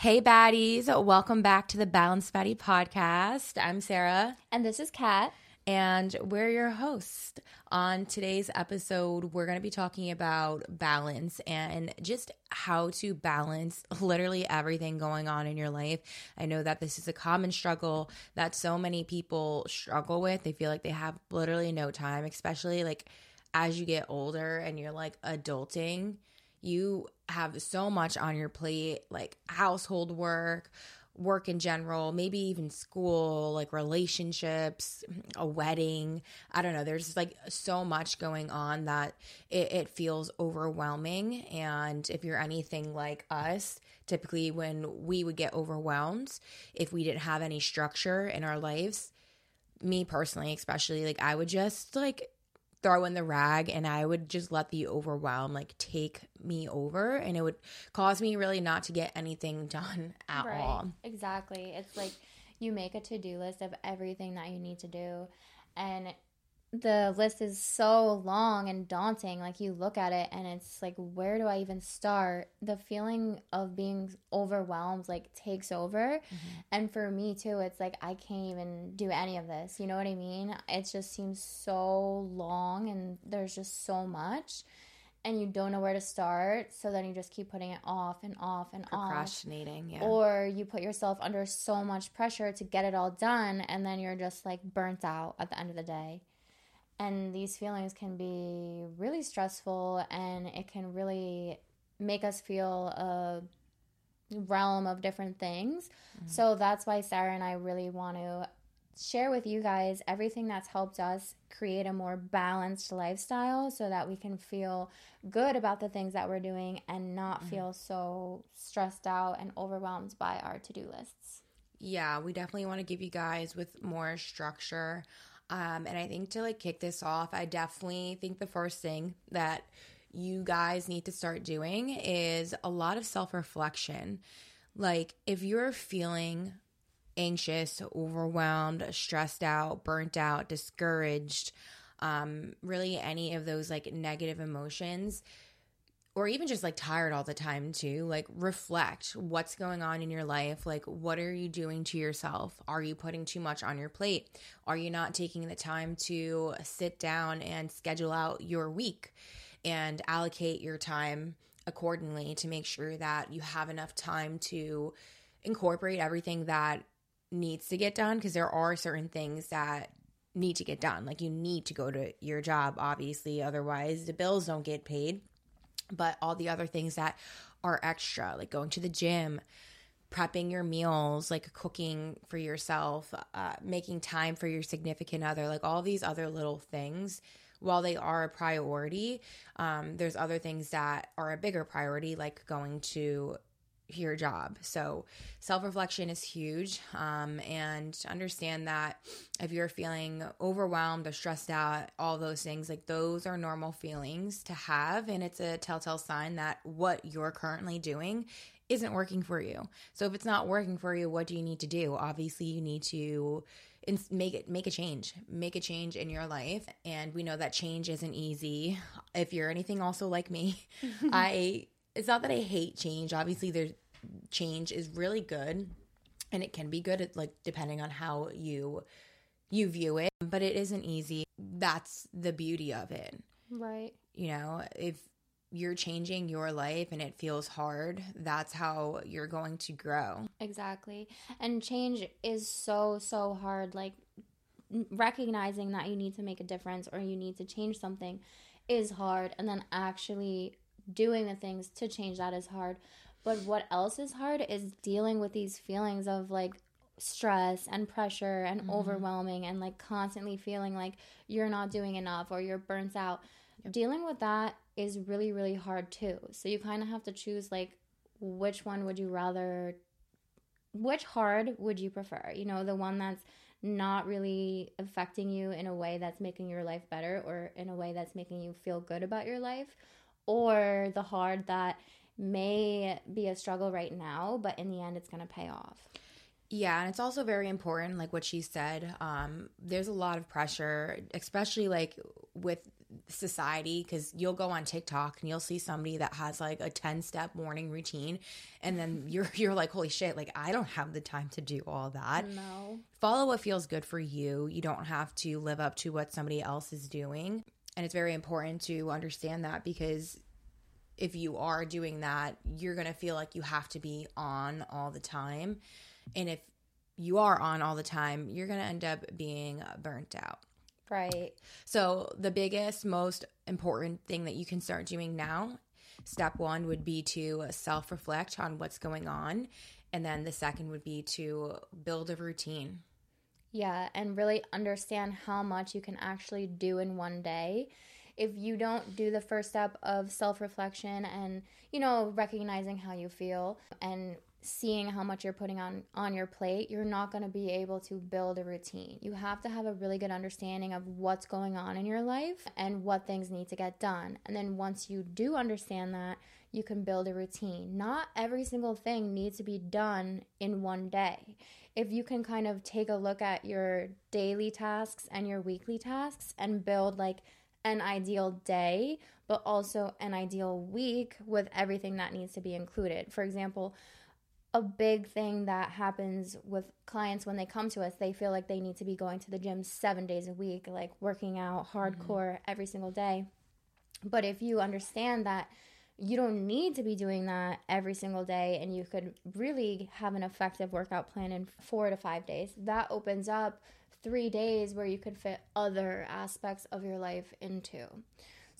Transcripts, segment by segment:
Hey, baddies. Welcome back to the Balanced Baddie podcast. I'm Sarah. And this is Kat. And we're your hosts. On today's episode, we're going to be talking about balance and just how to balance literally everything going on in your life. I know that this is a common struggle that so many people struggle with. They feel like they have literally no time, especially like as you get older and you're like adulting you have so much on your plate, like household work, work in general, maybe even school, like relationships, a wedding. I don't know. There's like so much going on that it, it, feels overwhelming. And if you're anything like us, typically when we would get overwhelmed, if we didn't have any structure in our lives, me personally, especially, like I would just like throw in the rag and I would just let the overwhelm like take me over and it would cause me really not to get anything done at right. all. Exactly. It's like you make a to-do list of everything that you need to do and the list is so long and daunting. Like you look at it and it's like, where do I even start? The feeling of being overwhelmed like takes over. Mm-hmm. And for me too, it's like I can't even do any of this. You know what I mean? It just seems so long and there's just so much. And you don't know where to start, so then you just keep putting it off and off and procrastinating, off. yeah. Or you put yourself under so much pressure to get it all done, and then you're just like burnt out at the end of the day and these feelings can be really stressful and it can really make us feel a realm of different things. Mm-hmm. So that's why Sarah and I really want to share with you guys everything that's helped us create a more balanced lifestyle so that we can feel good about the things that we're doing and not mm-hmm. feel so stressed out and overwhelmed by our to-do lists. Yeah, we definitely want to give you guys with more structure um, and I think to like kick this off, I definitely think the first thing that you guys need to start doing is a lot of self reflection. Like, if you're feeling anxious, overwhelmed, stressed out, burnt out, discouraged, um, really any of those like negative emotions, or even just like tired all the time too like reflect what's going on in your life. Like what are you doing to yourself? Are you putting too much on your plate? Are you not taking the time to sit down and schedule out your week and allocate your time accordingly to make sure that you have enough time to incorporate everything that needs to get done? Because there are certain things that need to get done. Like you need to go to your job obviously. Otherwise the bills don't get paid but all the other things that are extra, like going to the gym, prepping your meals, like cooking for yourself, uh, making time for your significant other, like all these other little things. While they are a priority, um, there's other things that are a bigger priority, like going to your job. So, self reflection is huge. Um, and understand that if you're feeling overwhelmed or stressed out, all those things, like those are normal feelings to have. And it's a telltale sign that what you're currently doing isn't working for you. So, if it's not working for you, what do you need to do? Obviously, you need to make it make a change make a change in your life and we know that change isn't easy if you're anything also like me i it's not that I hate change. Obviously, there's change is really good, and it can be good at like depending on how you you view it. But it isn't easy. That's the beauty of it, right? You know, if you're changing your life and it feels hard, that's how you're going to grow. Exactly. And change is so, so hard. Like recognizing that you need to make a difference or you need to change something is hard. And then actually doing the things to change that is hard. But what else is hard is dealing with these feelings of like stress and pressure and mm-hmm. overwhelming and like constantly feeling like you're not doing enough or you're burnt out. Yep. Dealing with that is really, really hard too. So you kind of have to choose like which one would you rather, which hard would you prefer? You know, the one that's not really affecting you in a way that's making your life better or in a way that's making you feel good about your life or the hard that may be a struggle right now, but in the end, it's going to pay off. Yeah, and it's also very important, like what she said. Um, there's a lot of pressure, especially like with society because you'll go on TikTok and you'll see somebody that has like a 10 step morning routine and then you're you're like holy shit like I don't have the time to do all that. No. Follow what feels good for you. You don't have to live up to what somebody else is doing. And it's very important to understand that because if you are doing that, you're going to feel like you have to be on all the time. And if you are on all the time, you're going to end up being burnt out. Right. So, the biggest, most important thing that you can start doing now, step one would be to self reflect on what's going on. And then the second would be to build a routine. Yeah, and really understand how much you can actually do in one day. If you don't do the first step of self reflection and, you know, recognizing how you feel and seeing how much you're putting on on your plate you're not going to be able to build a routine. You have to have a really good understanding of what's going on in your life and what things need to get done. And then once you do understand that you can build a routine. Not every single thing needs to be done in one day. If you can kind of take a look at your daily tasks and your weekly tasks and build like an ideal day but also an ideal week with everything that needs to be included for example a big thing that happens with clients when they come to us they feel like they need to be going to the gym seven days a week like working out hardcore mm-hmm. every single day but if you understand that you don't need to be doing that every single day and you could really have an effective workout plan in four to five days that opens up three days where you could fit other aspects of your life into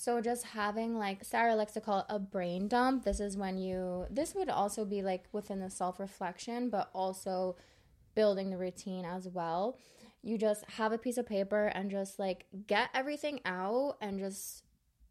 so just having like Sarah likes to call it a brain dump. This is when you this would also be like within the self-reflection, but also building the routine as well. You just have a piece of paper and just like get everything out and just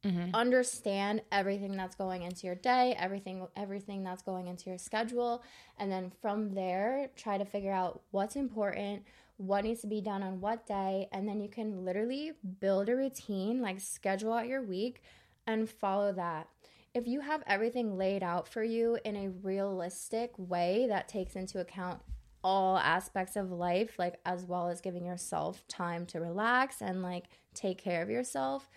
Mm-hmm. understand everything that's going into your day everything everything that's going into your schedule and then from there try to figure out what's important what needs to be done on what day, and then you can literally build a routine, like schedule out your week and follow that. If you have everything laid out for you in a realistic way that takes into account all aspects of life, like as well as giving yourself time to relax and like take care of yourself,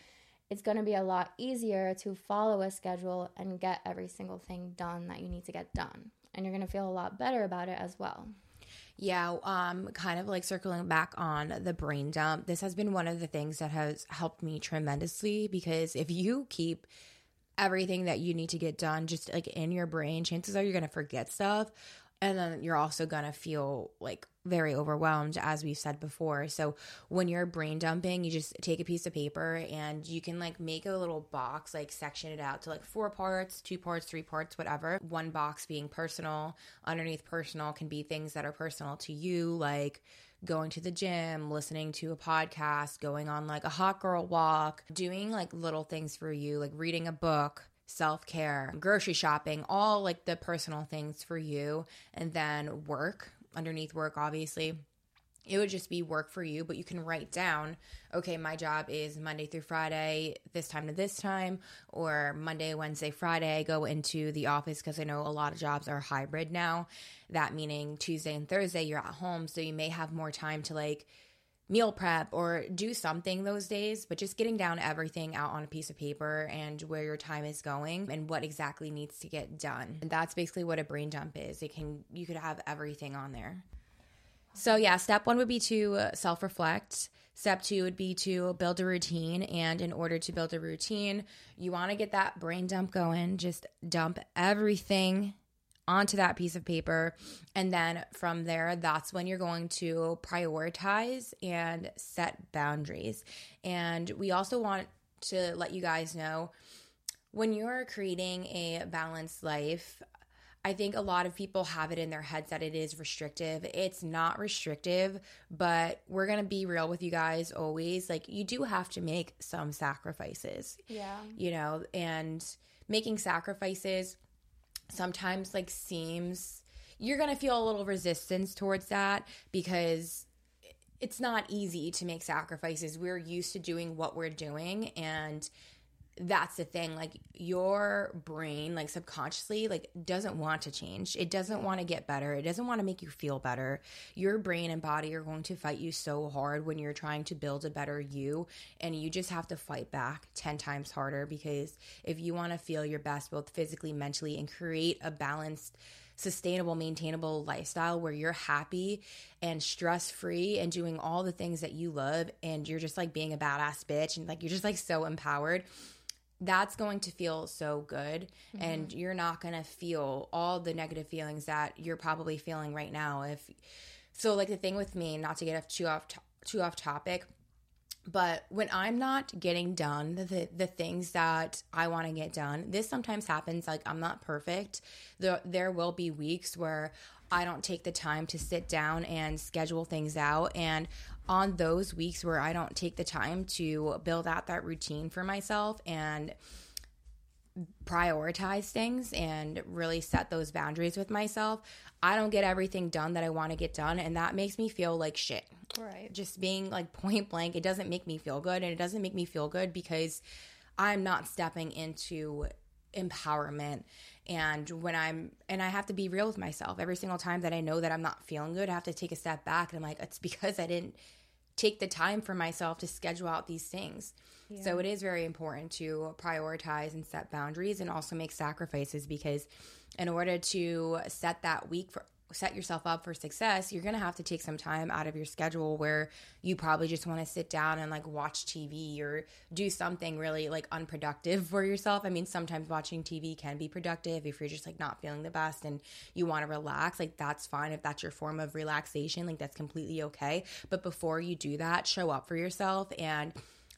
it's going to be a lot easier to follow a schedule and get every single thing done that you need to get done. And you're going to feel a lot better about it as well. Yeah, um, kind of like circling back on the brain dump. This has been one of the things that has helped me tremendously because if you keep everything that you need to get done just like in your brain, chances are you're going to forget stuff and then you're also going to feel like very overwhelmed as we've said before. So when you're brain dumping you just take a piece of paper and you can like make a little box like section it out to like four parts two parts three parts whatever. One box being personal. Underneath personal can be things that are personal to you like going to the gym, listening to a podcast, going on like a hot girl walk, doing like little things for you, like reading a book, self care, grocery shopping, all like the personal things for you, and then work underneath work, obviously. It would just be work for you, but you can write down, okay, my job is Monday through Friday, this time to this time, or Monday, Wednesday, Friday, go into the office because I know a lot of jobs are hybrid now. That meaning Tuesday and Thursday, you're at home. So you may have more time to like meal prep or do something those days, but just getting down everything out on a piece of paper and where your time is going and what exactly needs to get done. And that's basically what a brain dump is. It can you could have everything on there. So yeah, step 1 would be to uh, self-reflect. Step 2 would be to build a routine and in order to build a routine, you want to get that brain dump going. Just dump everything onto that piece of paper. And then from there, that's when you're going to prioritize and set boundaries. And we also want to let you guys know when you're creating a balanced life, I think a lot of people have it in their heads that it is restrictive. It's not restrictive, but we're going to be real with you guys always. Like, you do have to make some sacrifices. Yeah. You know, and making sacrifices sometimes like seems you're going to feel a little resistance towards that because it's not easy to make sacrifices. We're used to doing what we're doing and that's the thing like your brain like subconsciously like doesn't want to change. It doesn't want to get better. It doesn't want to make you feel better. Your brain and body are going to fight you so hard when you're trying to build a better you and you just have to fight back 10 times harder because if you want to feel your best both physically mentally and create a balanced sustainable, maintainable lifestyle where you're happy and stress free and doing all the things that you love and you're just like being a badass bitch and like you're just like so empowered that's going to feel so good mm-hmm. and you're not going to feel all the negative feelings that you're probably feeling right now if so like the thing with me not to get off too off too off topic but when i'm not getting done the the things that i want to get done this sometimes happens like i'm not perfect. There there will be weeks where i don't take the time to sit down and schedule things out. And on those weeks where I don't take the time to build out that routine for myself and prioritize things and really set those boundaries with myself, I don't get everything done that I want to get done. And that makes me feel like shit. Right. Just being like point blank, it doesn't make me feel good. And it doesn't make me feel good because I'm not stepping into empowerment and when i'm and i have to be real with myself every single time that i know that i'm not feeling good i have to take a step back and i'm like it's because i didn't take the time for myself to schedule out these things so it is very important to prioritize and set boundaries and also make sacrifices because in order to set that week for set yourself up for success, you're going to have to take some time out of your schedule where you probably just want to sit down and like watch TV or do something really like unproductive for yourself. I mean, sometimes watching TV can be productive if you're just like not feeling the best and you want to relax. Like, that's fine if that's your form of relaxation. Like, that's completely okay. But before you do that, show up for yourself and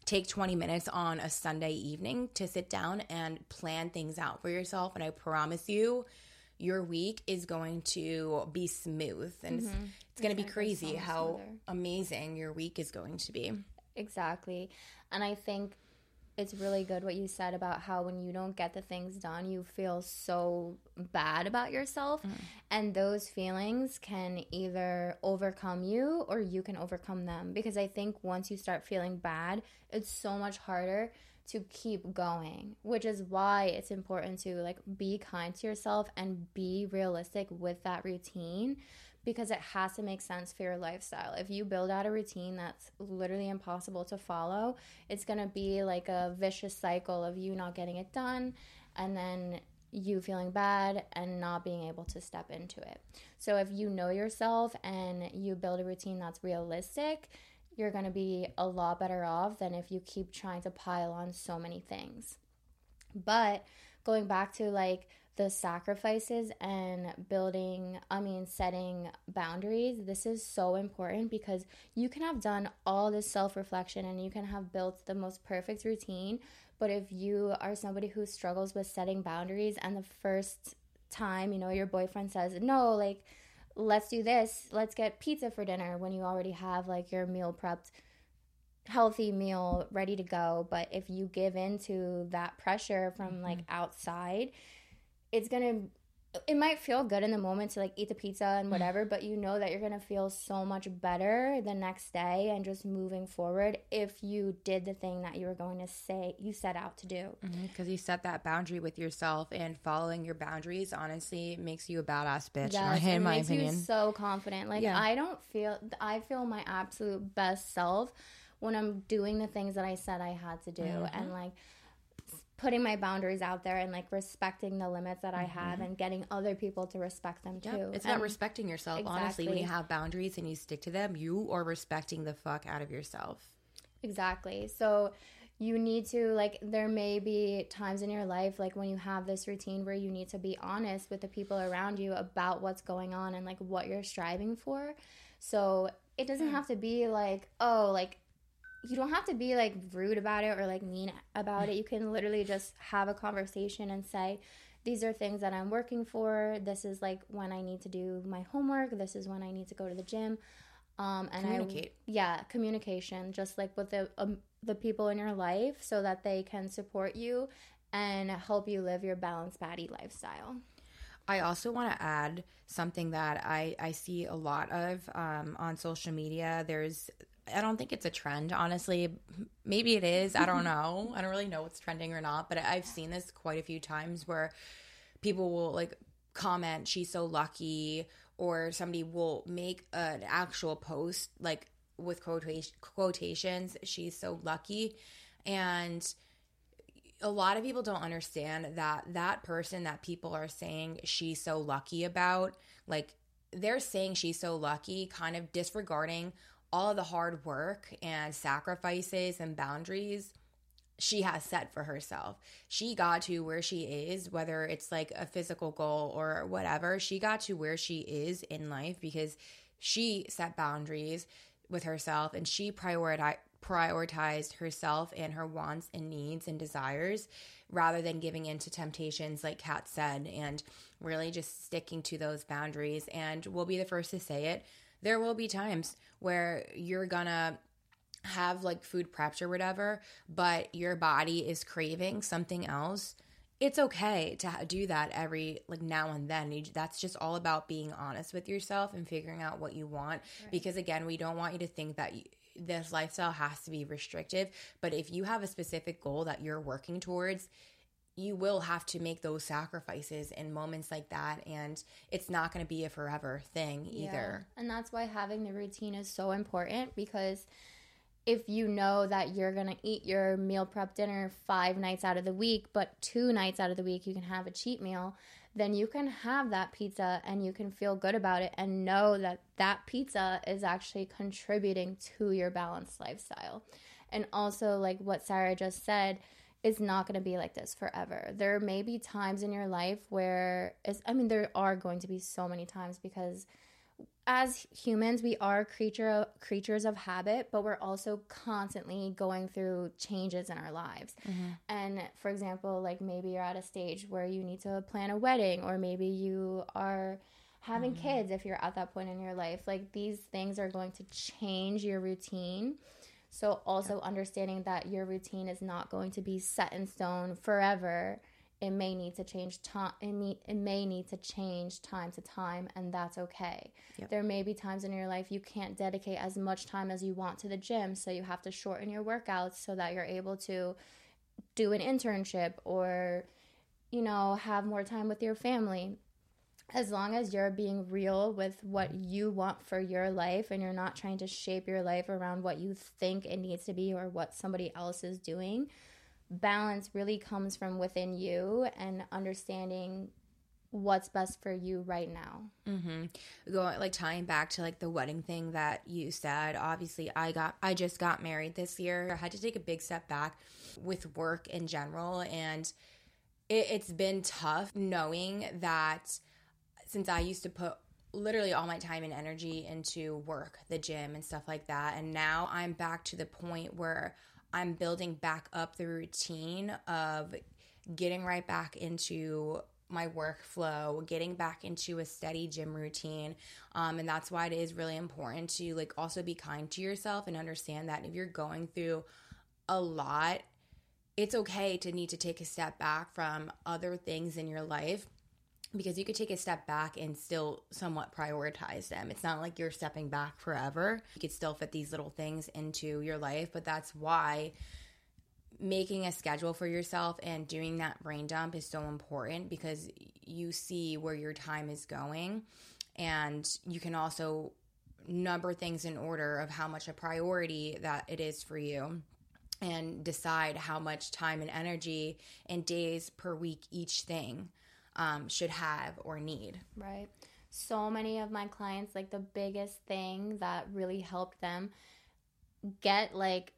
take 20 minutes on a Sunday evening to sit down and plan things out for yourself. And I promise you, your week is going to be smooth and mm-hmm. it's, it's going to be crazy how smoother. amazing your week is going to be. Exactly. And I think it's really good what you said about how when you don't get the things done, you feel so bad about yourself. Mm. And those feelings can either overcome you or you can overcome them. Because I think once you start feeling bad, it's so much harder to keep going, which is why it's important to like be kind to yourself and be realistic with that routine because it has to make sense for your lifestyle. If you build out a routine that's literally impossible to follow, it's going to be like a vicious cycle of you not getting it done and then you feeling bad and not being able to step into it. So if you know yourself and you build a routine that's realistic, you're going to be a lot better off than if you keep trying to pile on so many things. But going back to like the sacrifices and building, I mean, setting boundaries, this is so important because you can have done all this self reflection and you can have built the most perfect routine. But if you are somebody who struggles with setting boundaries and the first time, you know, your boyfriend says, no, like, let's do this. Let's get pizza for dinner when you already have like your meal prepped, healthy meal ready to go. But if you give in to that pressure from mm-hmm. like outside, it's to it might feel good in the moment to like eat the pizza and whatever, but you know that you're gonna feel so much better the next day and just moving forward if you did the thing that you were going to say you set out to do. Because mm-hmm, you set that boundary with yourself and following your boundaries honestly makes you a badass bitch. Yes, in my opinion, so confident. Like yeah. I don't feel I feel my absolute best self when I'm doing the things that I said I had to do mm-hmm. and like putting my boundaries out there and like respecting the limits that I have mm-hmm. and getting other people to respect them yep. too. It's and about respecting yourself. Exactly. Honestly, when you have boundaries and you stick to them, you are respecting the fuck out of yourself. Exactly. So you need to like there may be times in your life like when you have this routine where you need to be honest with the people around you about what's going on and like what you're striving for. So it doesn't have to be like, oh, like you don't have to be like rude about it or like mean about it. You can literally just have a conversation and say, these are things that I'm working for. This is like when I need to do my homework. This is when I need to go to the gym. Um, and communicate. I, yeah, communication, just like with the um, the people in your life, so that they can support you and help you live your balanced baddie lifestyle. I also want to add something that I, I see a lot of um, on social media. There's I don't think it's a trend, honestly. Maybe it is. I don't know. I don't really know what's trending or not, but I've seen this quite a few times where people will like comment, she's so lucky, or somebody will make an actual post like with quotation, quotations, she's so lucky. And a lot of people don't understand that that person that people are saying she's so lucky about, like they're saying she's so lucky, kind of disregarding all of the hard work and sacrifices and boundaries she has set for herself. She got to where she is, whether it's like a physical goal or whatever, she got to where she is in life because she set boundaries with herself and she prioritized prioritized herself and her wants and needs and desires rather than giving in to temptations like Kat said and really just sticking to those boundaries and we'll be the first to say it there will be times where you're gonna have like food prepped or whatever, but your body is craving something else, it's okay to do that every like now and then. You, that's just all about being honest with yourself and figuring out what you want. Right. Because again, we don't want you to think that you, this lifestyle has to be restrictive. But if you have a specific goal that you're working towards, you will have to make those sacrifices in moments like that and it's not going to be a forever thing either yeah. and that's why having the routine is so important because if you know that you're going to eat your meal prep dinner five nights out of the week but two nights out of the week you can have a cheat meal then you can have that pizza and you can feel good about it and know that that pizza is actually contributing to your balanced lifestyle and also like what sarah just said it's not going to be like this forever. There may be times in your life where it's, I mean, there are going to be so many times because as humans, we are creature creatures of habit, but we're also constantly going through changes in our lives. Mm-hmm. And for example, like maybe you're at a stage where you need to plan a wedding, or maybe you are having mm-hmm. kids if you're at that point in your life. Like these things are going to change your routine. So also yeah. understanding that your routine is not going to be set in stone forever. It may need to change time. It, may, it may need to change time to time, and that's okay. Yep. There may be times in your life you can't dedicate as much time as you want to the gym, so you have to shorten your workouts so that you're able to do an internship or, you know, have more time with your family as long as you're being real with what you want for your life and you're not trying to shape your life around what you think it needs to be or what somebody else is doing, balance really comes from within you and understanding what's best for you right now. Mm-hmm. Going like tying back to like the wedding thing that you said. Obviously, I got I just got married this year. I had to take a big step back with work in general, and it, it's been tough knowing that since I used to put literally all my time and energy into work, the gym, and stuff like that. And now I'm back to the point where I'm building back up the routine of getting right back into my workflow, getting back into a steady gym routine. Um, and that's why it is really important to like also be kind to yourself and understand that if you're going through a lot, it's okay to need to take a step back from other things in your life because you could take a step back and still somewhat prioritize them. It's not like you're stepping back forever. You could still fit these little things into your life, but that's why making a schedule for yourself and doing that brain dump is so important because you see where your time is going and you can also number things in order of how much a priority that it is for you and decide how much time and energy and days per week each thing um, should have or need. Right. So many of my clients, like the biggest thing that really helped them get like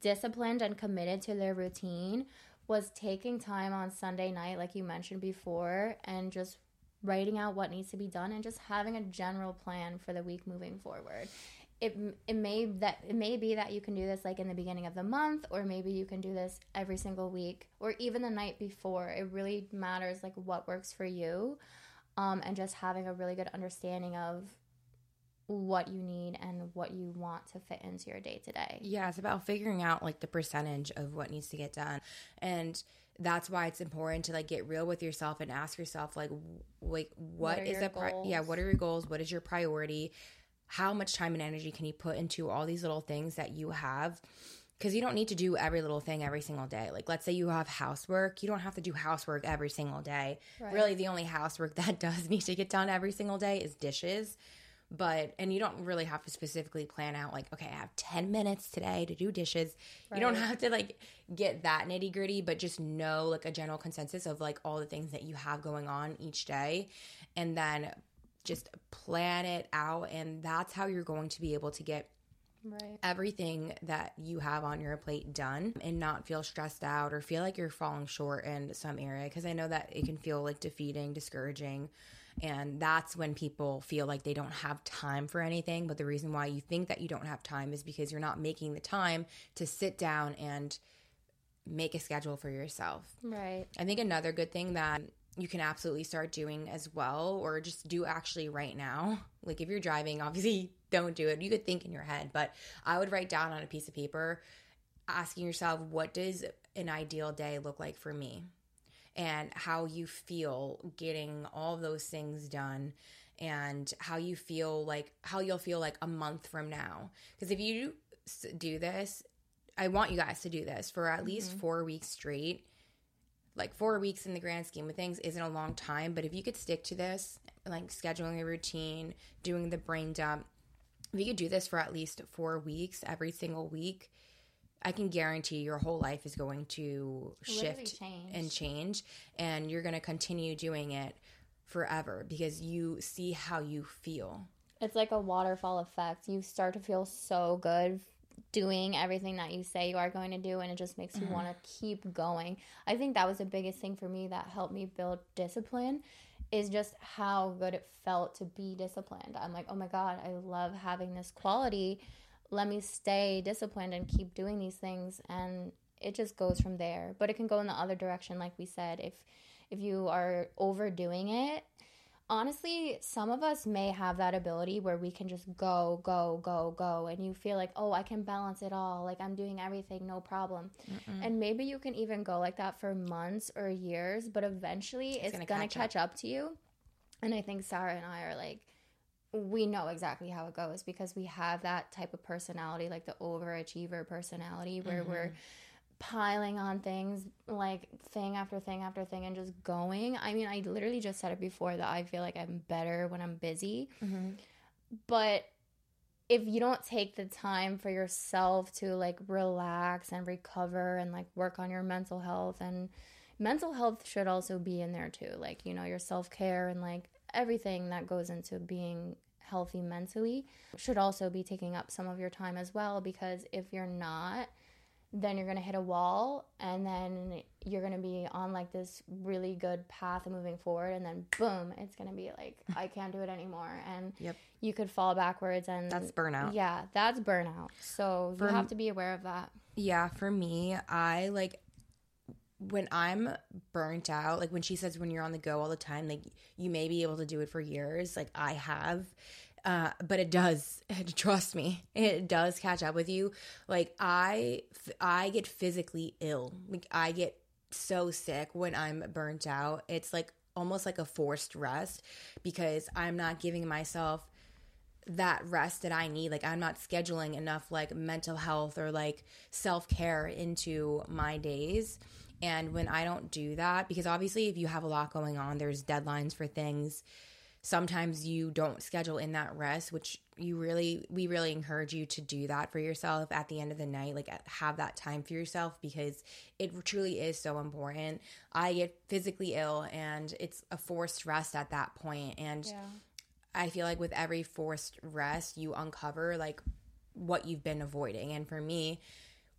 disciplined and committed to their routine was taking time on Sunday night, like you mentioned before, and just writing out what needs to be done and just having a general plan for the week moving forward it it may that it may be that you can do this like in the beginning of the month or maybe you can do this every single week or even the night before it really matters like what works for you um, and just having a really good understanding of what you need and what you want to fit into your day to day. Yeah, it's about figuring out like the percentage of what needs to get done. And that's why it's important to like get real with yourself and ask yourself like like what, what is the pri- yeah, what are your goals? What is your priority? How much time and energy can you put into all these little things that you have because you don't need to do every little thing every single day. Like, let's say you have housework, you don't have to do housework every single day. Right. Really, the only housework that does need to get done every single day is dishes. But, and you don't really have to specifically plan out, like, okay, I have 10 minutes today to do dishes. You don't have to, like, get that nitty gritty, but just know, like, a general consensus of, like, all the things that you have going on each day. And then just plan it out. And that's how you're going to be able to get Right. everything that you have on your plate done and not feel stressed out or feel like you're falling short in some area because I know that it can feel like defeating, discouraging. And that's when people feel like they don't have time for anything. But the reason why you think that you don't have time is because you're not making the time to sit down and make a schedule for yourself. Right. I think another good thing that you can absolutely start doing as well, or just do actually right now. Like if you're driving, obviously don't do it. You could think in your head, but I would write down on a piece of paper asking yourself, what does an ideal day look like for me? And how you feel getting all those things done and how you feel like how you'll feel like a month from now. Because if you do this, I want you guys to do this for at least mm-hmm. four weeks straight like four weeks in the grand scheme of things isn't a long time, but if you could stick to this, like scheduling a routine, doing the brain dump, if you could do this for at least four weeks every single week, I can guarantee your whole life is going to shift change. and change, and you're going to continue doing it forever because you see how you feel. It's like a waterfall effect. You start to feel so good doing everything that you say you are going to do, and it just makes you mm-hmm. want to keep going. I think that was the biggest thing for me that helped me build discipline is just how good it felt to be disciplined. I'm like, oh my God, I love having this quality. Let me stay disciplined and keep doing these things. And it just goes from there. But it can go in the other direction, like we said. If if you are overdoing it, honestly, some of us may have that ability where we can just go, go, go, go, and you feel like, oh, I can balance it all. Like I'm doing everything, no problem. And maybe you can even go like that for months or years, but eventually it's, gonna gonna, catch catch, up. to you. And I think Sarah and I are like, we know exactly how it goes because we have that type of personality, like the overachiever personality, where we're mm-hmm. Piling on things like thing after thing after thing and just going. I mean, I literally just said it before that I feel like I'm better when I'm busy. Mm-hmm. But if you don't take the time for yourself to like relax and recover and like work on your mental health and mental health should also be in there too. Like, you know, your self-care and like everything that goes into being healthy mentally should also be taking up some of your time as well because if you're not then you're going to hit a wall and then you're going to be on like this really good path of moving forward and then boom it's going to be like i can't do it anymore and Yep. you could fall backwards and That's burnout. yeah that's burnout so For you have to be aware of that Yeah, for me, I like when I'm burnt out, like when she says when you're on the go all the time, like you may be able to do it for years, like I have. Uh, but it does trust me it does catch up with you like i i get physically ill like i get so sick when i'm burnt out it's like almost like a forced rest because i'm not giving myself that rest that I need. Like I'm not scheduling enough like mental health or like self-care into my days. And when I don't do that, because obviously if you have a lot going on, there's deadlines for things. Sometimes you don't schedule in that rest, which you really we really encourage you to do that for yourself at the end of the night, like have that time for yourself because it truly is so important. I get physically ill and it's a forced rest at that point and I feel like with every forced rest, you uncover like what you've been avoiding. And for me,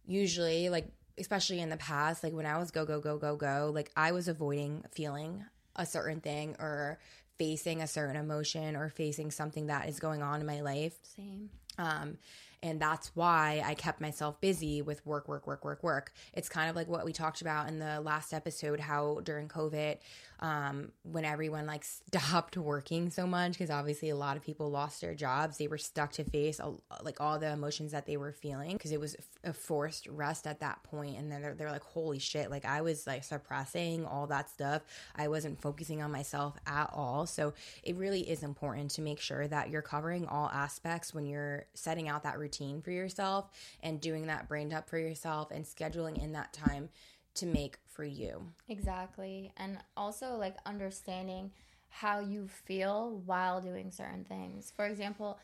usually, like, especially in the past, like when I was go, go, go, go, go, like I was avoiding feeling a certain thing or facing a certain emotion or facing something that is going on in my life. same Um, and that's why I kept myself busy with work, work, work, work, work. It's kind of like what we talked about in the last episode how during COVID, um, when everyone like stopped working so much because obviously a lot of people lost their jobs. They were stuck to face a, like all the emotions that they were feeling because it was a forced rest at that point. And then they're, they're like holy shit. Like i was like suppressing all that stuff. I wasn't focusing on myself at all. So it really is important to make sure that you're covering all aspects when you're setting out that routine for yourself and doing that brain dump for yourself and scheduling in that time to make for you. Exactly. And also like understanding how you feel while doing certain things. For example,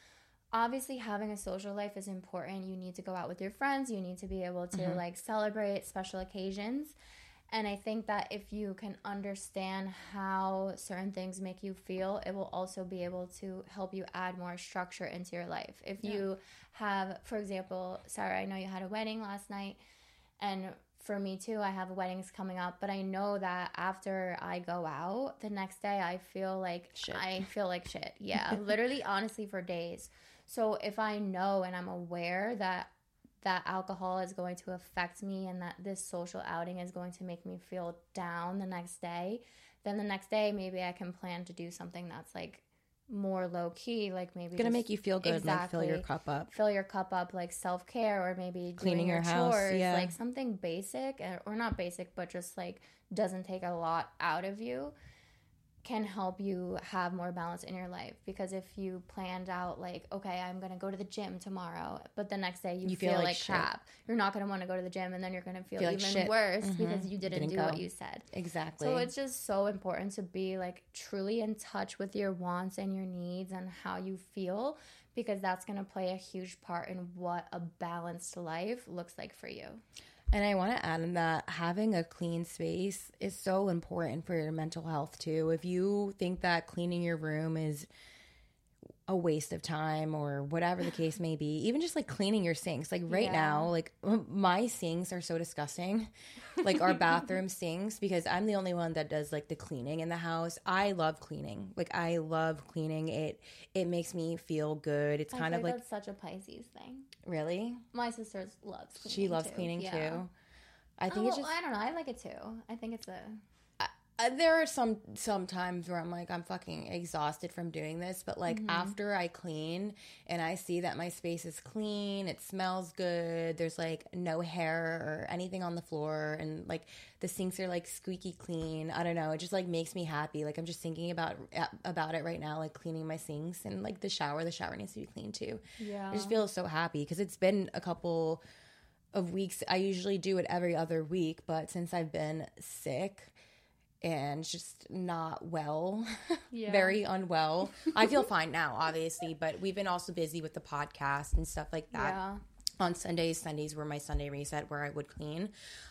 obviously having a social life is important. You need to go out with your friends, you need to be able to mm-hmm. like celebrate special occasions. And I think that if you can understand how certain things make you feel, it will also be able to help you add more structure into your life. If yeah. you have, for example, Sarah, I know you had a wedding last night, and for me too, I have weddings coming up, but I know that after I go out, the next day I feel like shit. I feel like shit. Yeah, literally, honestly, for days. So if I know and I'm aware that that alcohol is going to affect me and that this social outing is going to make me feel down the next day, then the next day maybe I can plan to do something that's like more low key, like maybe it's gonna make you feel good, exactly, like fill your cup up, fill your cup up, like self care, or maybe cleaning your, your house, chores, yeah. like something basic, eh, or not basic, but just like doesn't take a lot out of you can help you have more balance in your life. Because if you planned out like okay i'm going to go to the gym tomorrow but the next day you, you feel, feel, like, crap you're not going to want to go to the gym and then you're going to feel, feel, even like worse mm-hmm. because you didn't, didn't do go. what you said. Exactly. So it's just so important to be like truly in touch with your wants and your needs and how you feel because that's going to play a huge part in what a balanced life looks like for you and I want to add in that having a clean space is so important for your mental health too. If you think that cleaning your room is a waste of time or whatever the case may be even just like cleaning your sinks. Like right yeah. now like my sinks are so disgusting. Like our bathroom sinks because i'm the only one that does like the cleaning in the house. I love cleaning. Like i love cleaning. It it makes me feel good. It's I kind of like such a pisces thing. Really? My sister loves cleaning she loves too. cleaning yeah. too. I think oh, it's just i don't know. I like it too. I think it's a uh, there are some some times where I'm like I'm fucking exhausted from doing this, but like mm-hmm. after I clean and I see that my space is clean, it smells good, there's like no hair or anything on the floor and like the sinks are like squeaky clean. I don't know, it just like makes me happy. Like I'm just thinking about about it right now like cleaning my sinks and like the shower, the shower needs to be clean too. Yeah. I just feel so happy because it's been a couple of weeks. I usually do it every other week, but since I've been sick, and just not well, yeah. very unwell. I feel fine now, obviously, but we've been also busy with the podcast and stuff like that. Yeah. On Sundays, Sundays were my Sunday reset where I would clean.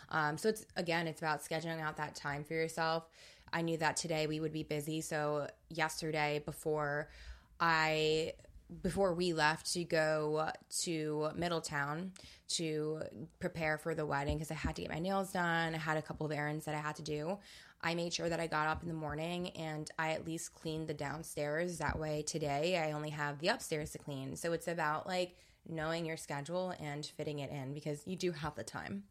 Um, so it's again, it's about scheduling out that time for yourself. I knew that today we would be busy, so yesterday before I before we left to go to Middletown to prepare for the wedding because I had to get my nails done. I had a couple of errands that I had to do. I made sure that I got up in the morning and I at least cleaned the downstairs. That way, today I only have the upstairs to clean. So it's about like knowing your schedule and fitting it in because you do have the time.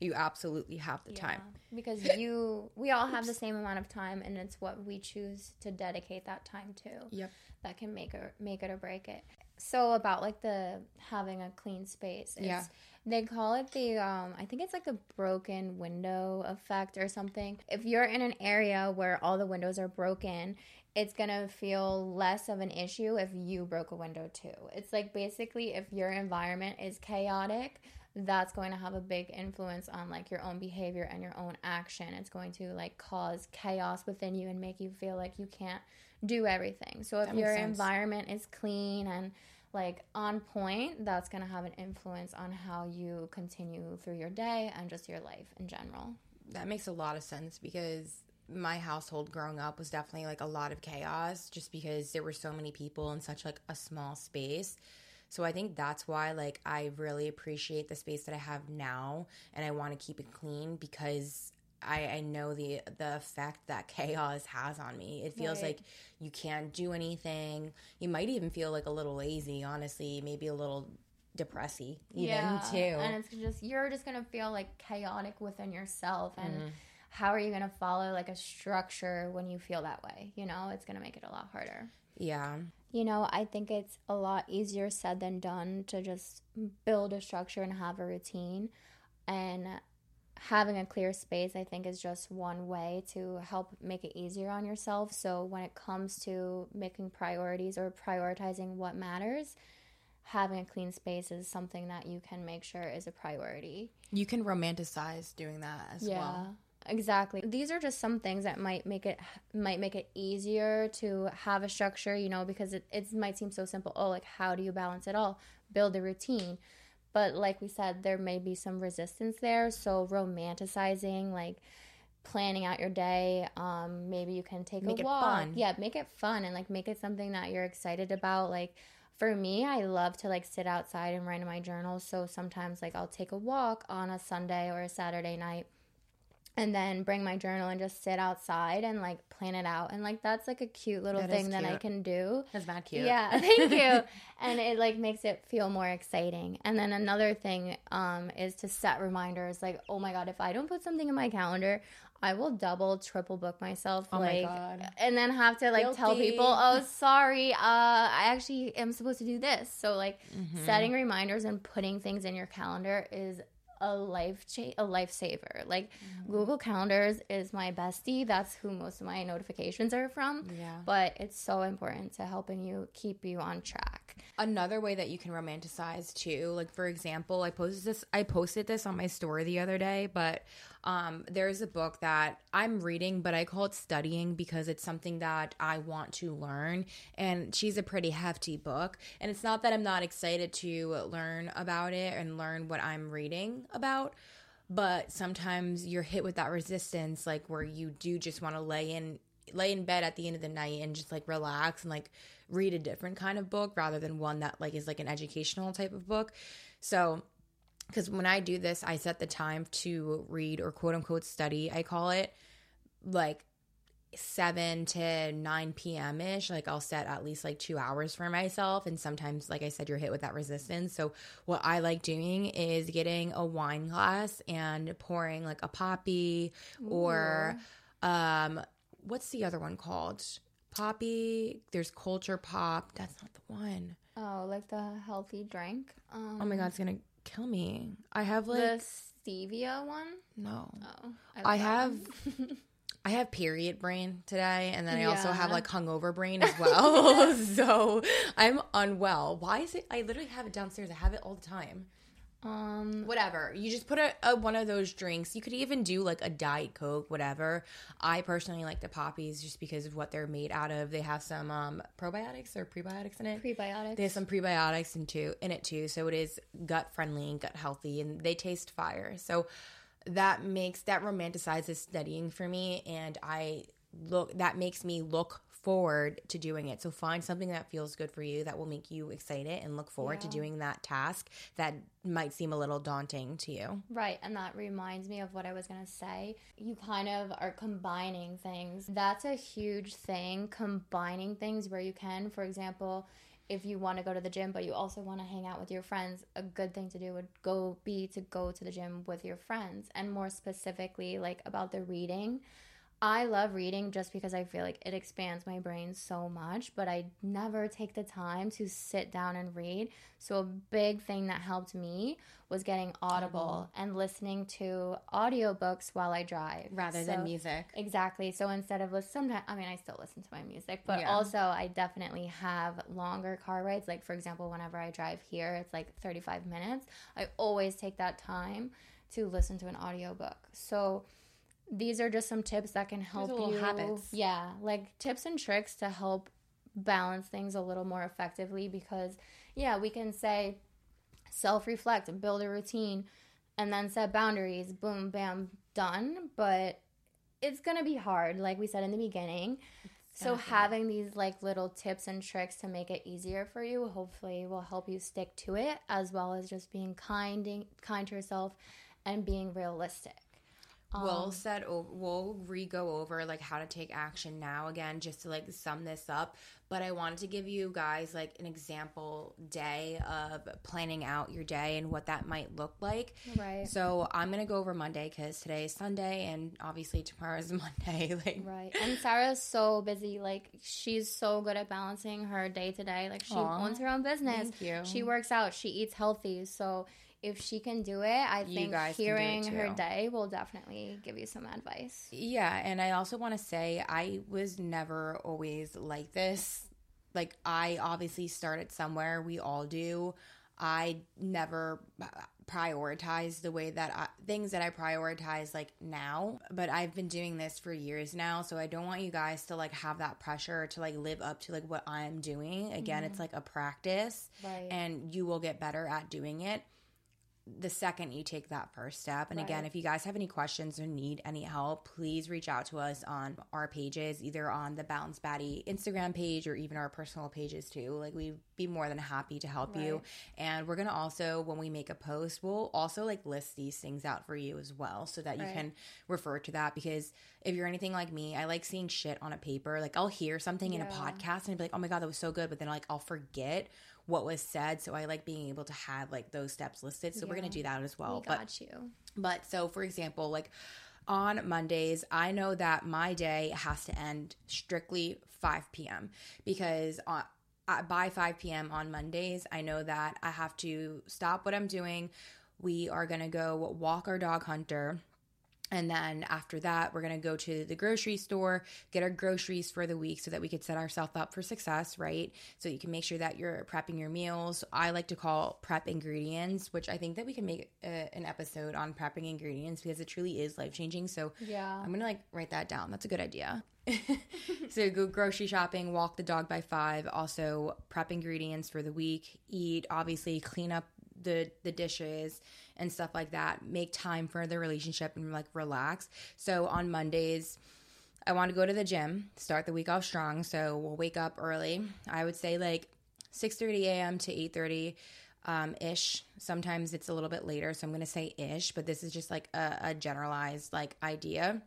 You absolutely have the yeah, time. Because you, we all have the same amount of time, and it's what we choose to dedicate that time to. Yep. That can make it, make it or break it. So about like the having a clean space. yeah they call it the um I think it's like a broken window effect or something. If you're in an area where all the windows are broken, it's gonna feel less of an issue if you broke a window too. It's like basically if your environment is chaotic, that's going to have a big influence on like your own behavior and your own action. It's going to like cause chaos within you and make you feel like you can't do everything. So if your environment is clean and like on point, that's going to have an influence on how you continue through your day and just your life in general. That makes a lot of sense because my household growing up was definitely like a lot of chaos just because there were so many people in such like a small space. So I think that's why like I really appreciate the space that I have now and I want to keep it clean because I, I know the the effect that chaos has on me. It feels right. like you can't do anything. You might even feel like a little lazy, honestly, maybe a little depressy even yeah. too. And it's just you're just gonna feel like chaotic within yourself and mm how are you to follow like a structure when you feel that way? You know, it's to make it a lot harder. Yeah. You know, I think it's a lot easier said than done to just build a structure and have a routine. And having a clear space, I think, is just one way to help make it easier on yourself. So when it comes to making priorities or prioritizing what matters, having a clean space is something that you can make sure is a priority. You can romanticize doing that as yeah. well. Exactly. These are just some things that might make it might make it easier to have a structure, you know, because it, it might seem so simple. Oh, like how do you balance it all? Build a routine. But like we said, there may be some resistance there. So romanticizing, like planning out your day, um, maybe you can take make a walk. Yeah, make it fun and like make it something that you're excited about. Like for me, I love to like sit outside and write in my journal. So sometimes like I'll take a walk on a Sunday or a Saturday night and then bring my journal and just sit outside and like plan it out and like that's like a cute little that thing that I can do. That's not cute. Yeah, thank you. and it like makes it feel more exciting. And then another thing um is to set reminders like oh my god, if I don't put something in my calendar, I will double, triple book myself. Oh like, my god! And then have to like Guilty. tell people, "Oh, sorry, uh, I actually am supposed to do this." So like, mm-hmm. setting reminders and putting things in your calendar is a life cha- a lifesaver. Like mm-hmm. Google Calendars is my bestie. That's who most of my notifications are from. Yeah. But it's so important to helping you keep you on track. Another way that you can romanticize too, like for example, I posted this I posted this on my story the other day, but um, there's a book that I'm reading, but I call it studying because it's something that I want to learn. And she's a pretty hefty book. And it's not that I'm not excited to learn about it and learn what I'm reading about, but sometimes you're hit with that resistance, like where you do just want to lay in lay in bed at the end of the night and just like relax and like read a different kind of book rather than one that like is like an educational type of book. So because when I do this, I set the time to read or quote unquote study, I call it like 7 to 9 p.m. ish. Like I'll set at least like two hours for myself. And sometimes, like I said, you're hit with that resistance. So, what I like doing is getting a wine glass and pouring like a Poppi Ooh. or, um, what's the other one called? Poppi. There's Culture Pop. That's not the one. Oh, like the healthy drink. Um, oh my God, it's to kill me. I have like the stevia one. No. Oh, I, I have. I have period brain today, and then I yeah. also have like hungover brain as well. so I'm unwell. Why is it? I literally have it downstairs. I have it all the time. Um, whatever. You just put a, a, one of those drinks. You could even do like a diet coke, whatever. I personally like the poppies just because of what they're made out of. They have some um, probiotics or prebiotics in it. Prebiotics. They have some prebiotics in too in it too, so it is gut friendly and gut healthy, and they taste fire. So that makes that romanticizes studying for me, and I look that makes me look forward to doing it. So find something that feels good for you that will make you excited and look forward yeah. to doing that task that might seem a little daunting to you. Right. And that reminds me of what I was going to say. You kind of are combining things. That's a huge thing, combining things where you can. For example, if you want to go to the gym but you also want to hang out with your friends a good thing to do would go be to go to the gym with your friends and more specifically like about the reading I love reading just because I feel like it expands my brain so much, but I never take the time to sit down and read. So, a big thing that helped me was getting Audible and listening to audiobooks while I drive rather so, than music. Exactly. So, instead of listen, sometimes, I mean, I still listen to my music, but yeah. also I definitely have longer car rides. Like, for example, whenever I drive here, it's like 35 minutes. I always take that time to listen to an audiobook. So, these are just some tips that can help you. Habits. Yeah, like tips and tricks to help balance things a little more effectively because, yeah, we can say self reflect, build a routine, and then set boundaries. Boom, bam, done. But it's going to be hard, like we said in the beginning. So having these like little tips and tricks to make it easier for you hopefully will help you stick to it as well as just being kind kind to yourself and being realistic we'll Um, set over we'll re-go over like how to take action now again just to like sum this up but i wanted to give you guys like an example day of planning out your day and what that might look like Right. so i'm gonna go over monday because today is sunday and obviously tomorrow is monday like Right. And Sarah's so busy. Like she's so good at balancing her day to day. Like she Aw, owns her own business. thank you. She works out. She eats healthy. So if she can do it, I think guys can do it hearing her day will definitely give you some advice. Yeah, and I also want to say I was never always like this. Like I obviously started somewhere, we all do. I never uh, prioritize the way that I, things that I prioritize like now, but I've been doing this for years now, so I don't want you guys to like have that pressure to like live up to like what I'm doing. Again, it's mm-hmm. like a practice Right. and you will get better at doing it the second you take that first step. And again, if you guys have any questions or need any help, please reach out to us on our pages, either on the Balance Baddie Instagram page or even our personal pages too. Like we'd be more than happy to help you. And we're gonna also, when we make a post, we'll also like list these things out for you as well so that you Right. can refer to that because if you're anything like me, I like seeing shit on a paper. Like I'll hear something in a podcast and I'd be like, oh my God, that was so good. But then like I'll forget what was said. So I like being able to have like those steps listed. So we're gonna do that as well. we But got you. but so, for example, like on Mondays, I know that my day has to end strictly 5 p.m. because on, uh, by 5 p.m. on Mondays, I know that I have to stop what I'm doing. We are going to go walk our dog hunter. And then after that, we're going to go to the grocery store, get our groceries for the week so that we could set ourselves up for success, right? So you can make sure that you're prepping your meals. I like to call prep ingredients, which I think that we can make a, an episode on prepping ingredients because it truly is life changing. So Yeah. I'm gonna like write that down. That's a good idea. so go grocery shopping, walk the dog by five, also prep ingredients for the week, eat, obviously clean up the the dishes and stuff like that. Make time for the relationship and like relax. So on Mondays, I want to go to the gym, start the week off strong. So we'll wake up early. I would say like 6:30 a.m. to 8:30 um, ish. Sometimes it's a little bit later, so I'm going to say ish, but this is just like a, a generalized like idea.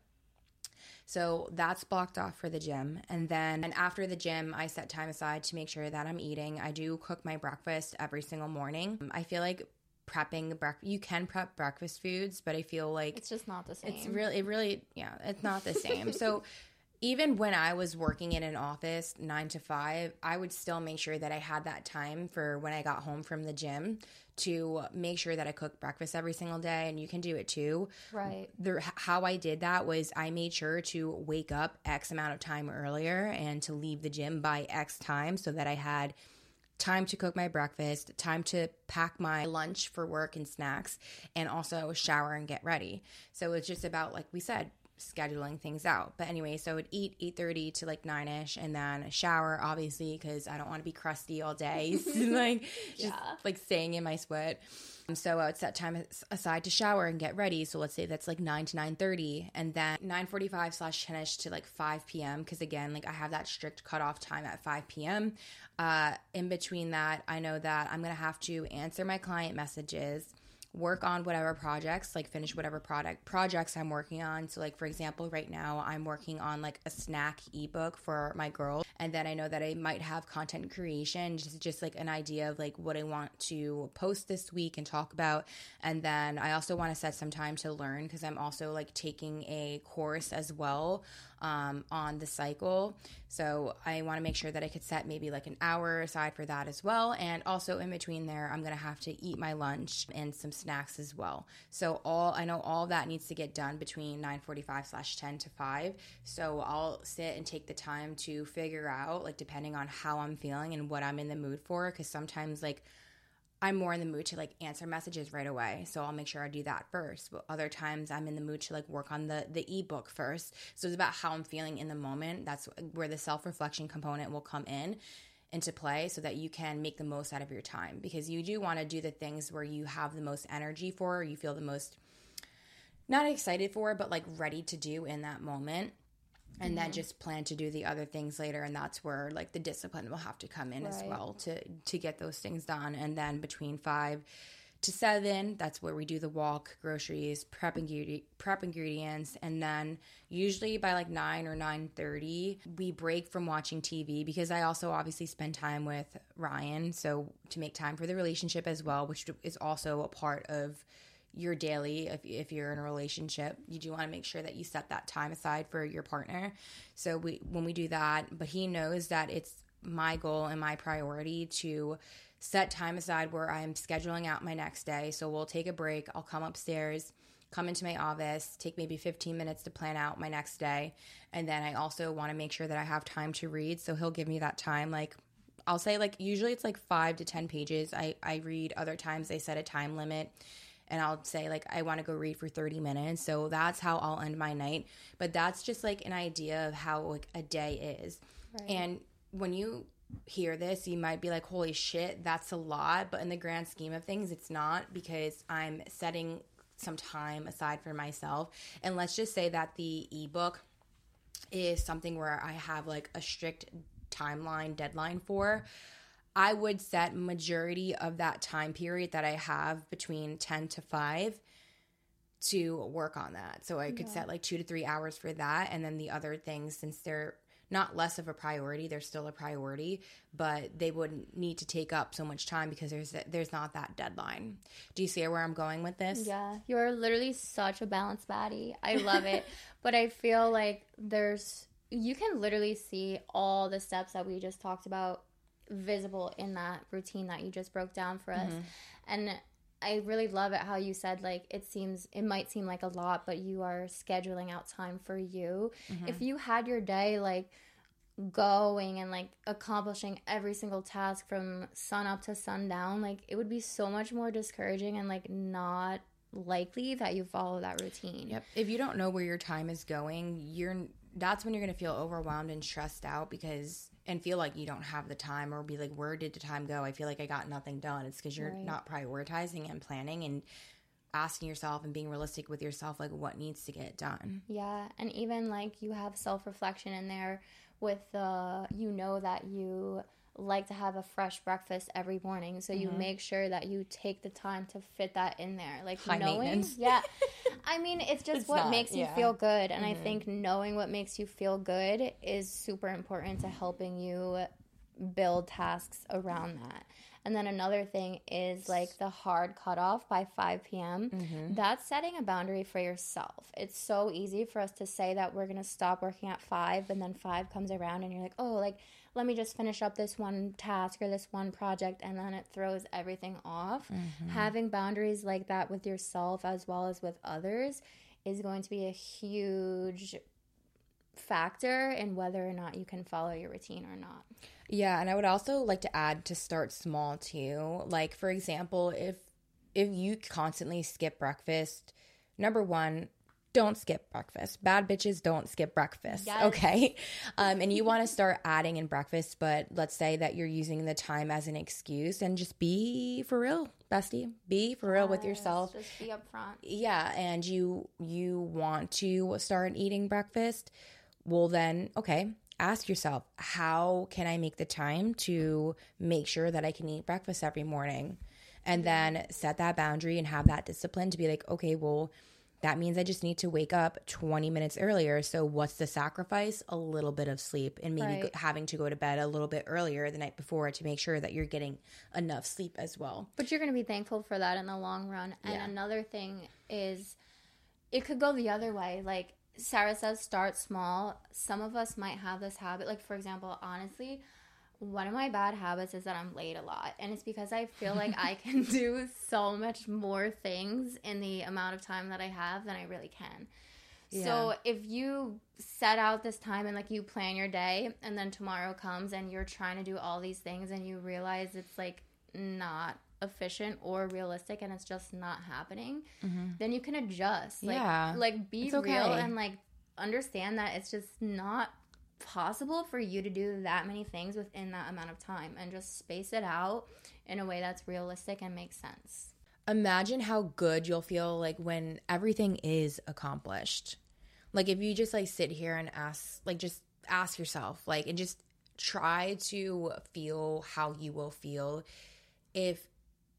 So that's blocked off for the gym. And then and after the gym, I set time aside to make sure that I'm eating. I do cook my breakfast every single morning. I feel like prepping breakfast, you can prep breakfast foods, but I feel like It's just not the same. it's really, it really, yeah, it's not the same. so even when I was working in an office nine to five, I would still make sure that I had that time for when I got home from the gym to make sure that I cook breakfast every single day. And you can do it too right. the how I did that was I made sure to wake up X amount of time earlier and to leave the gym by X time so that I had time to cook my breakfast, time to pack my lunch for work and snacks, and also shower and get ready. So it's just about like we said, scheduling things out. But anyway, so I would eat 8:30 to like 9ish and then shower obviously cuz I don't want to be crusty all day. like just Yeah. like staying in my sweat. Um, So I would set time aside to shower and get ready. So let's say that's like nine to nine thirty, and then nine forty five slash ten ish to like five p.m. Because again, like I have that strict cutoff time at five p.m. Uh, in between that, I know that I'm gonna have to answer my client messages, work on whatever projects, like finish whatever product projects I'm working on. So like for example, right now I'm working on like a snack ebook for my girls, and then I know that I might have content creation, just just like an idea of like what I want to post this week and talk about, and then I also want to set some time to learn because I'm also like taking a course as well um, on the cycle. So I want to make sure that I could set maybe like an hour aside for that as well. And also in between there, I'm going to have to eat my lunch and some snacks as well. So all I know all that needs to get done between 9:45 slash 10 to 5. So I'll sit and take the time to figure out like depending on how I'm feeling and what I'm in the mood for. Because sometimes like I'm more in the mood to like answer messages right away. So I'll make sure I do that first. But other times I'm in the mood to like work on the the ebook first. So it's about how I'm feeling in the moment. That's where the self-reflection component will come in into play so that you can make the most out of your time because you do want to do the things where you have the most energy for, or you feel the most not excited for, but like ready to do in that moment and then mm-hmm. just plan to do the other things later and that's where like the discipline will have to come in as well to to get those things done. And then between 5 to 7, that's where we do the walk, groceries, prep, ingredi- prep ingredients, and then usually by like 9 or 9:30, we break from watching TV because I also obviously spend time with Ryan, so to make time for the relationship as well, which is also a part of your daily if, if you're in a relationship you do want to make sure that you set that time aside for your partner. So we when we do that but he knows that it's my goal and my priority to set time aside where i'm scheduling out my next day. So we'll take a break i'll come upstairs come into my office take maybe 15 minutes to plan out my next day. And then i also want to make sure that i have time to read so he'll give me that time like I'll say like usually it's like five to ten pages. I, I read other times they set a time limit and I'll say like I want to go read for 30 minutes. So that's how I'll end my night. But that's just like an idea of how like a day is. Right. And when you hear this, you might be like, "Holy shit, that's a lot." But in the grand scheme of things, it's not because I'm setting some time aside for myself. And let's just say that the ebook is something where I have like a strict timeline deadline for. I would set majority of that time period that I have between 10 to 5 to work on that. So I could yeah. set like 2 to 3 hours for that and then the other things since they're not less of a priority, they're still a priority, but they wouldn't need to take up so much time because there's there's not that deadline. Do you see where I'm going with this? Yeah, you're literally such a balanced baddie. I love it. but I feel like there's you can literally see all the steps that we just talked about visible in that routine that you just broke down for us. Mm-hmm. And I really love it how you said like it seems it might seem like a lot, but you are scheduling out time for you. Mm-hmm. If you had your day like going and like accomplishing every single task from sun up to sundown, like it would be so much more discouraging and like not likely that you follow that routine. Yep. If you don't know where your time is going, you're that's when you're going to feel overwhelmed and stressed out because and feel like you don't have the time or be like where did the time go? I feel like i got nothing done. It's because you're right. not prioritizing and planning and asking yourself and being realistic with yourself like what needs to get done. Yeah and even like you have self-reflection in there with the you know that you like to have a fresh breakfast every morning. So you mm-hmm. make sure that you take the time to fit that in there. Like High knowing, yeah. I mean, it's just it's what not, makes you yeah. feel good. And mm-hmm. I think knowing what makes you feel good is super important to helping you build tasks around that. And then another thing is like the hard cutoff by 5 p.m. Mm-hmm. That's setting a boundary for yourself. It's so easy for us to say that we're going to stop working at 5 and then 5 comes around and you're like, "Oh, like let me just finish up this one task or this one project and then it throws everything off. Mm-hmm. Having boundaries like that with yourself as well as with others is going to be a huge factor in whether or not you can follow your routine or not. Yeah, and I would also like to add to start small too. Like for example, if if you constantly skip breakfast, number 1, don't skip breakfast. Bad bitches don't skip breakfast. Yes. Okay. Um, and you want to start adding in breakfast, but let's say that you're using the time as an excuse and just be for real, bestie. Be for real with yourself. Just be upfront. Yeah. And you you want to start eating breakfast. Well then, okay, ask yourself, how can I make the time to make sure that I can eat breakfast every morning? And then set that boundary and have that discipline to be like, okay, well, that means I just need to wake up 20 minutes earlier. So, what's the sacrifice? A little bit of sleep and maybe right. having to go to bed a little bit earlier the night before to make sure that you're getting enough sleep as well. But you're going to be thankful for that in the long run. And yeah. another thing is, it could go the other way. Like Sarah says, start small. Some of us might have this habit. Like, for example, honestly, one of my bad habits is that I'm late a lot. And it's because I feel like I can do so much more things in the amount of time that I have than I really can. Yeah. So if you set out this time and like you plan your day and then tomorrow comes and you're trying to do all these things and you realize it's like not efficient or realistic and it's just not happening, mm-hmm. then you can adjust. Like, yeah. Like be okay. real and like understand that it's just not possible for you to do that many things within that amount of time and just space it out in a way that's realistic and makes sense. Imagine how good you'll feel like when everything is accomplished. Like if you just like sit here and ask like just ask yourself like and just try to feel how you will feel if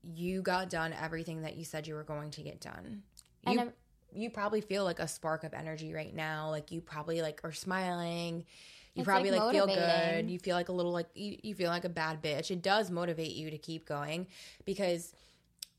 you got done everything that you said you were going to get done. And You, I'm- you probably feel like a spark of energy right now. Like you probably like are smiling. You It's, probably like, like, feel good. You feel like a little like you, you feel like a bad bitch. It does motivate you to keep going because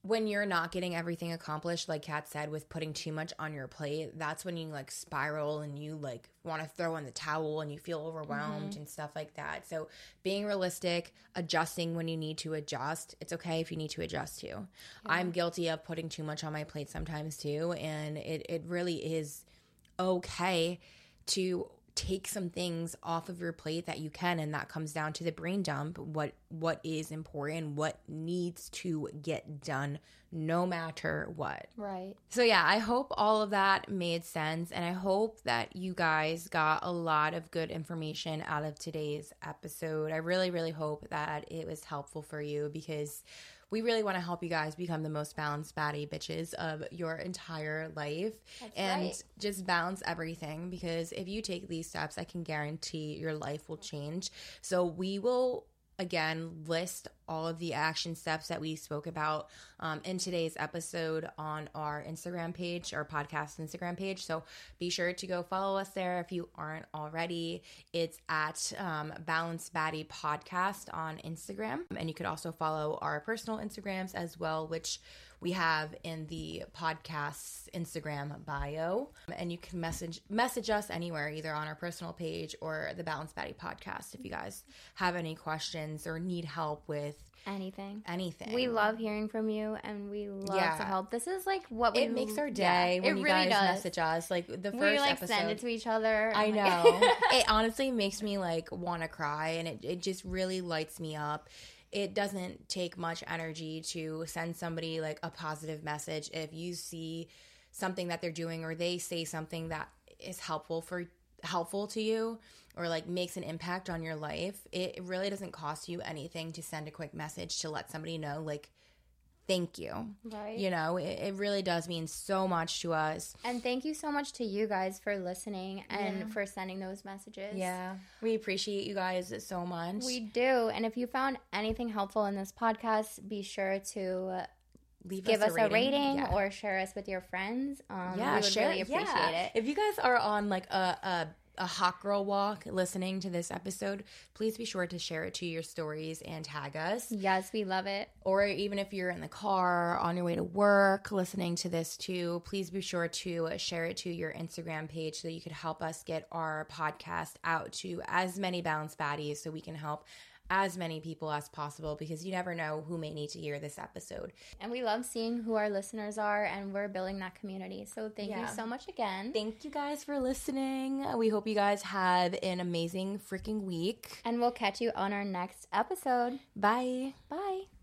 when you're not getting everything accomplished, like Kat said, with putting too much on your plate, that's when you like spiral and you like want to throw in the towel and you feel overwhelmed Mm-hmm. and stuff like that. So being realistic, adjusting when you need to adjust. It's okay if you need to adjust too. I'm guilty of putting too much on my plate sometimes too. And it, it really is okay to take some things off of your plate that you can and that comes down to the brain dump what what is important what needs to get done no matter what Right. so yeah, I hope all of that made sense and I hope that you guys got a lot of good information out of today's episode. I really really hope that it was helpful for you because we really want to help you guys become the most balanced baddie bitches of your entire life That's and right. just balance everything because if you take these steps, I can guarantee your life will change. So we will again list all of the action steps that we spoke about um, in today's episode on our Instagram page, our podcast Instagram page. So be sure to go follow us there if you aren't already. It's at um, Balance Baddie Podcast on Instagram. And you could also follow our personal Instagrams as well, which we have in the podcast's Instagram bio. And you can message message us anywhere, either on our personal page or the Balance Baddie podcast if you guys have any questions or need help with Anything. anything. We love hearing from you and we love to help. This is like what we it makes our yeah, day when it you really guys does. message us. Like the first we like episode. send it to each other. I know. it honestly makes me like want to cry and it, it just really lights me up. It doesn't take much energy to send somebody like a positive message if you see something that they're doing or they say something that is helpful for helpful to you or like makes an impact on your life. It, really doesn't cost you anything to send a quick message to let somebody know like thank you. right. You know, it, it really does mean so much to us. And thank you so much to you guys for listening and Yeah. for sending those messages. Yeah, we appreciate you guys so much. We do. And if you found anything helpful in this podcast, be sure to Leave give us, a rating, Yeah. or share us with your friends. Um, yeah, we would share, really appreciate yeah. it. If you guys are on like a, a a hot girl walk listening to this episode, please be sure to share it to your stories and tag us. Yes, we love it. Or even if you're in the car on your way to work listening to this too, please be sure to share it to your Instagram page so you could help us get our podcast out to as many balanced baddies so we can help as many people as possible because you never know who may need to hear this episode. And we love seeing who our listeners are, and we're building that community. So thank you so much again. Thank you guys for listening. We hope you guys have an amazing freaking week. and we'll catch you on our next episode. Bye. Bye.